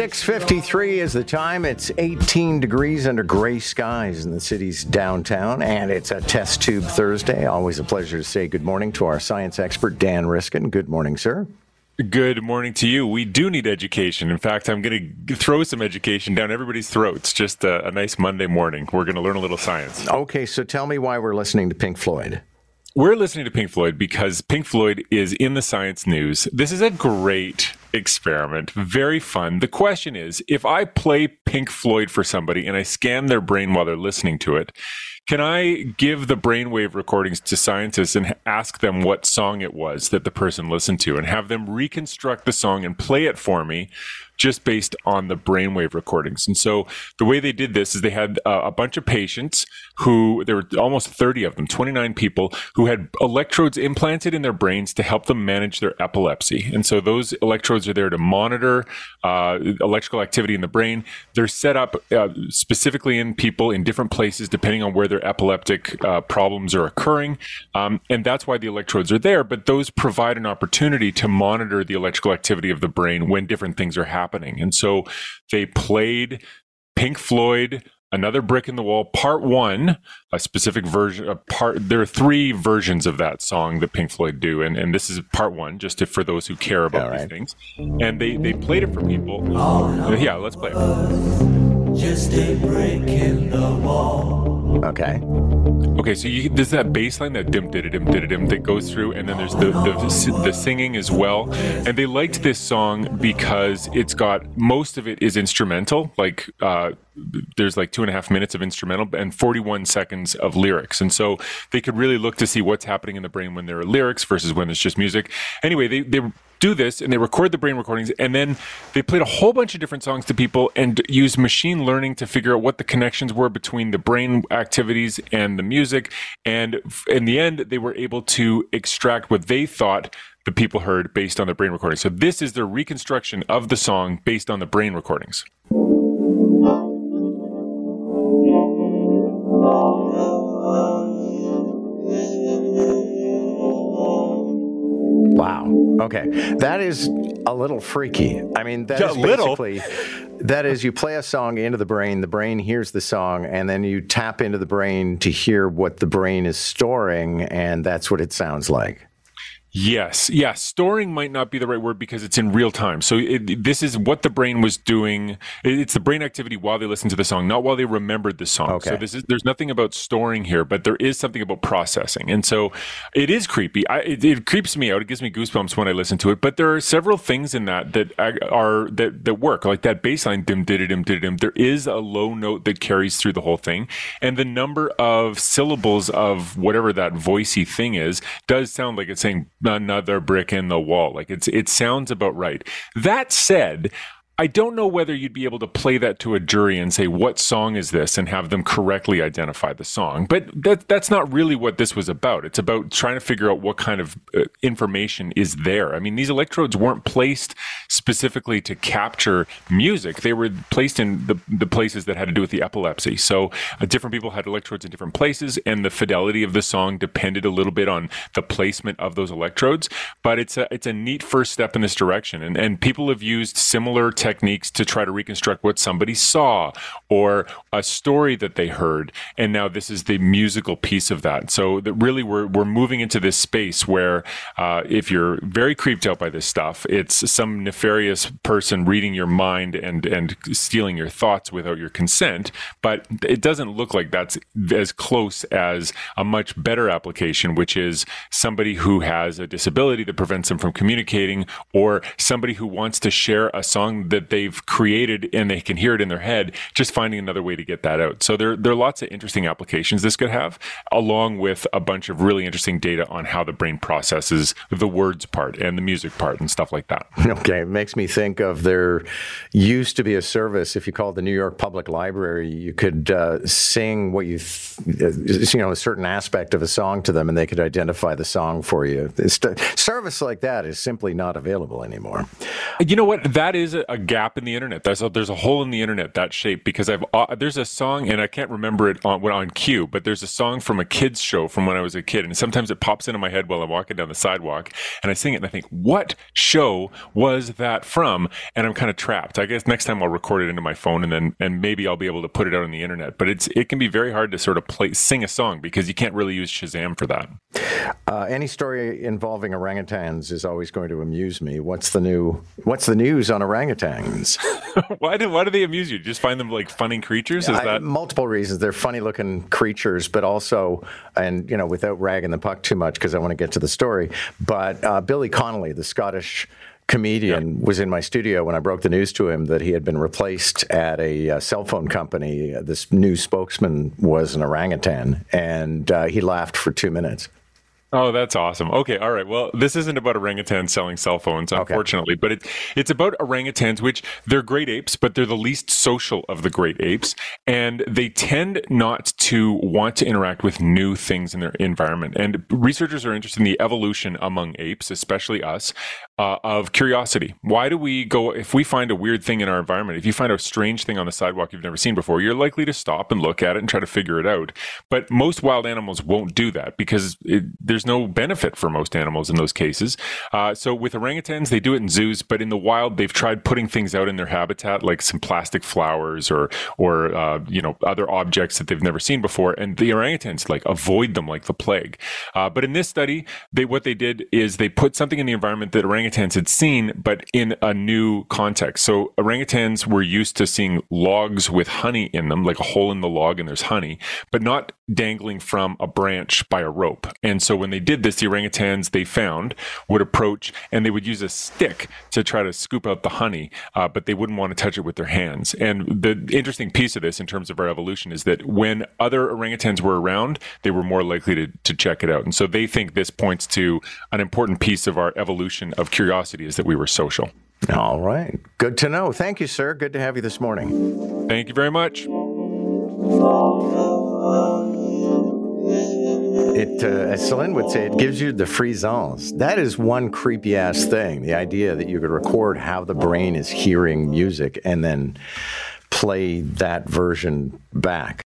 6:53 is the time. It's 18 degrees under gray skies in the city's downtown, and it's a test tube Thursday. Always a pleasure to say good morning to our science expert Dan Riskin. Good morning, sir. Good morning to you. We do need education. In fact, I'm going to throw some education down everybody's throats. Just a, a nice Monday morning. We're going to learn a little science. Okay, so tell me why we're listening to Pink Floyd. We're listening to Pink Floyd because Pink Floyd is in the science news. This is a great experiment, very fun. The question is if I play Pink Floyd for somebody and I scan their brain while they're listening to it, can I give the brainwave recordings to scientists and ask them what song it was that the person listened to and have them reconstruct the song and play it for me just based on the brainwave recordings. And so the way they did this is they had uh, a bunch of patients who there were almost 30 of them, 29 people who had electrodes implanted in their brains to help them manage their epilepsy. And so those electrodes are there to monitor uh, electrical activity in the brain. They're set up uh, specifically in people in different places depending on where their epileptic uh, problems are occurring. Um, and that's why the electrodes are there. But those provide an opportunity to monitor the electrical activity of the brain when different things are happening happening. And so they played Pink Floyd, Another Brick in the Wall, part one, a specific version, a part, there are three versions of that song that Pink Floyd do. And, and this is part one, just to, for those who care about these things. And they, they played it for people. Oh, yeah, let's play it. Just a brick in the wall. Okay. Okay, so you, there's that bass line that dim did it, dim dim dim that goes through, and then there's the, the the singing as well. And they liked this song because it's got most of it is instrumental, like uh, there's like two and a half minutes of instrumental and 41 seconds of lyrics. And so they could really look to see what's happening in the brain when there are lyrics versus when it's just music. Anyway, they, they do this and they record the brain recordings and then they played a whole bunch of different songs to people and used machine learning to figure out what the connections were between the brain activities and the music. And in the end, they were able to extract what they thought the people heard based on the brain recordings. So this is their reconstruction of the song based on the brain recordings. Okay. That is a little freaky. I mean, that is basically that is you play a song into the brain, the brain hears the song, and then you tap into the brain to hear what the brain is storing, and that's what it sounds like. Yes, yes. Storing might not be the right word because it's in real time. So it, this is what the brain was doing. It's the brain activity while they listened to the song, not while they remembered the song. Okay. So this is there's nothing about storing here, but there is something about processing. And so it is creepy. I, it, it, creeps me out. It gives me goosebumps when I listen to it. But there are several things in that that are that that work, like that bass line dim did dim did dim. There is a low note that carries through the whole thing, and the number of syllables of whatever that voicey thing is does sound like it's saying another brick in the wall. Like it's it sounds about right. That said, I don't know whether you'd be able to play that to a jury and say, what song is this? and have them correctly identify the song. But that, that's not really what this was about. It's about trying to figure out what kind of uh, information is there. I mean, these electrodes weren't placed specifically to capture music, they were placed in the, the places that had to do with the epilepsy. So uh, different people had electrodes in different places, and the fidelity of the song depended a little bit on the placement of those electrodes. But it's a, it's a neat first step in this direction. And, and people have used similar techniques techniques to try to reconstruct what somebody saw or a story that they heard. And now this is the musical piece of that. So that really we're, we're moving into this space where uh, if you're very creeped out by this stuff, it's some nefarious person reading your mind and, and stealing your thoughts without your consent. But it doesn't look like that's as close as a much better application, which is somebody who has a disability that prevents them from communicating or somebody who wants to share a song that they've created and they can hear it in their head, just finding another way to get that out. So there, there are lots of interesting applications this could have, along with a bunch of really interesting data on how the brain processes the words part and the music part and stuff like that. Okay, it makes me think of there used to be a service. If you called the New York Public Library, you could uh, sing what you, th- you know, a certain aspect of a song to them, and they could identify the song for you. It's, service like that is simply not available anymore. You know what? That is a gap in the internet. There's a, there's a hole in the internet that shape because I've uh, there's a song and I can't remember it on on cue, but there's a song from a kids show from when I was a kid, and sometimes it pops into my head while I'm walking down the sidewalk, and I sing it, and I think, what show was that from? And I'm kind of trapped. I guess next time I'll record it into my phone, and then and maybe I'll be able to put it out on the internet. But it's it can be very hard to sort of play sing a song because you can't really use Shazam for that. Uh, any story involving orangutans is always going to amuse me. What's the new What's the news on orangutans? why do Why do they amuse you? Just find them like funny creatures? Is I, that multiple reasons? They're funny looking creatures, but also, and you know, without ragging the puck too much because I want to get to the story. But uh, Billy Connolly, the Scottish comedian yeah. was in my studio when I broke the news to him that he had been replaced at a uh, cell phone company. This new spokesman was an orangutan, and uh, he laughed for two minutes. Oh, that's awesome. Okay, all right. Well, this isn't about orangutans selling cell phones, unfortunately, okay. but it, it's about orangutans, which they're great apes, but they're the least social of the great apes, and they tend not to want to interact with new things in their environment. And researchers are interested in the evolution among apes, especially us, uh, of curiosity. Why do we go if we find a weird thing in our environment? If you find a strange thing on the sidewalk you've never seen before, you're likely to stop and look at it and try to figure it out. But most wild animals won't do that because it, there's no benefit for most animals in those cases. Uh, so with orangutans, they do it in zoos, but in the wild, they've tried putting things out in their habitat, like some plastic flowers or or uh, you know other objects that they've never seen before, and the orangutans like avoid them like the plague. Uh, but in this study, they what they did is they put something in the environment that orangutans had seen, but in a new context. So orangutans were used to seeing logs with honey in them, like a hole in the log and there's honey, but not dangling from a branch by a rope. And so when when they did this, the orangutans they found would approach and they would use a stick to try to scoop out the honey, uh, but they wouldn't want to touch it with their hands. And the interesting piece of this, in terms of our evolution, is that when other orangutans were around, they were more likely to, to check it out. And so they think this points to an important piece of our evolution of curiosity is that we were social. All right. Good to know. Thank you, sir. Good to have you this morning. Thank you very much. It, uh, as Celine would say, it gives you the frissons. That is one creepy ass thing. The idea that you could record how the brain is hearing music and then play that version back.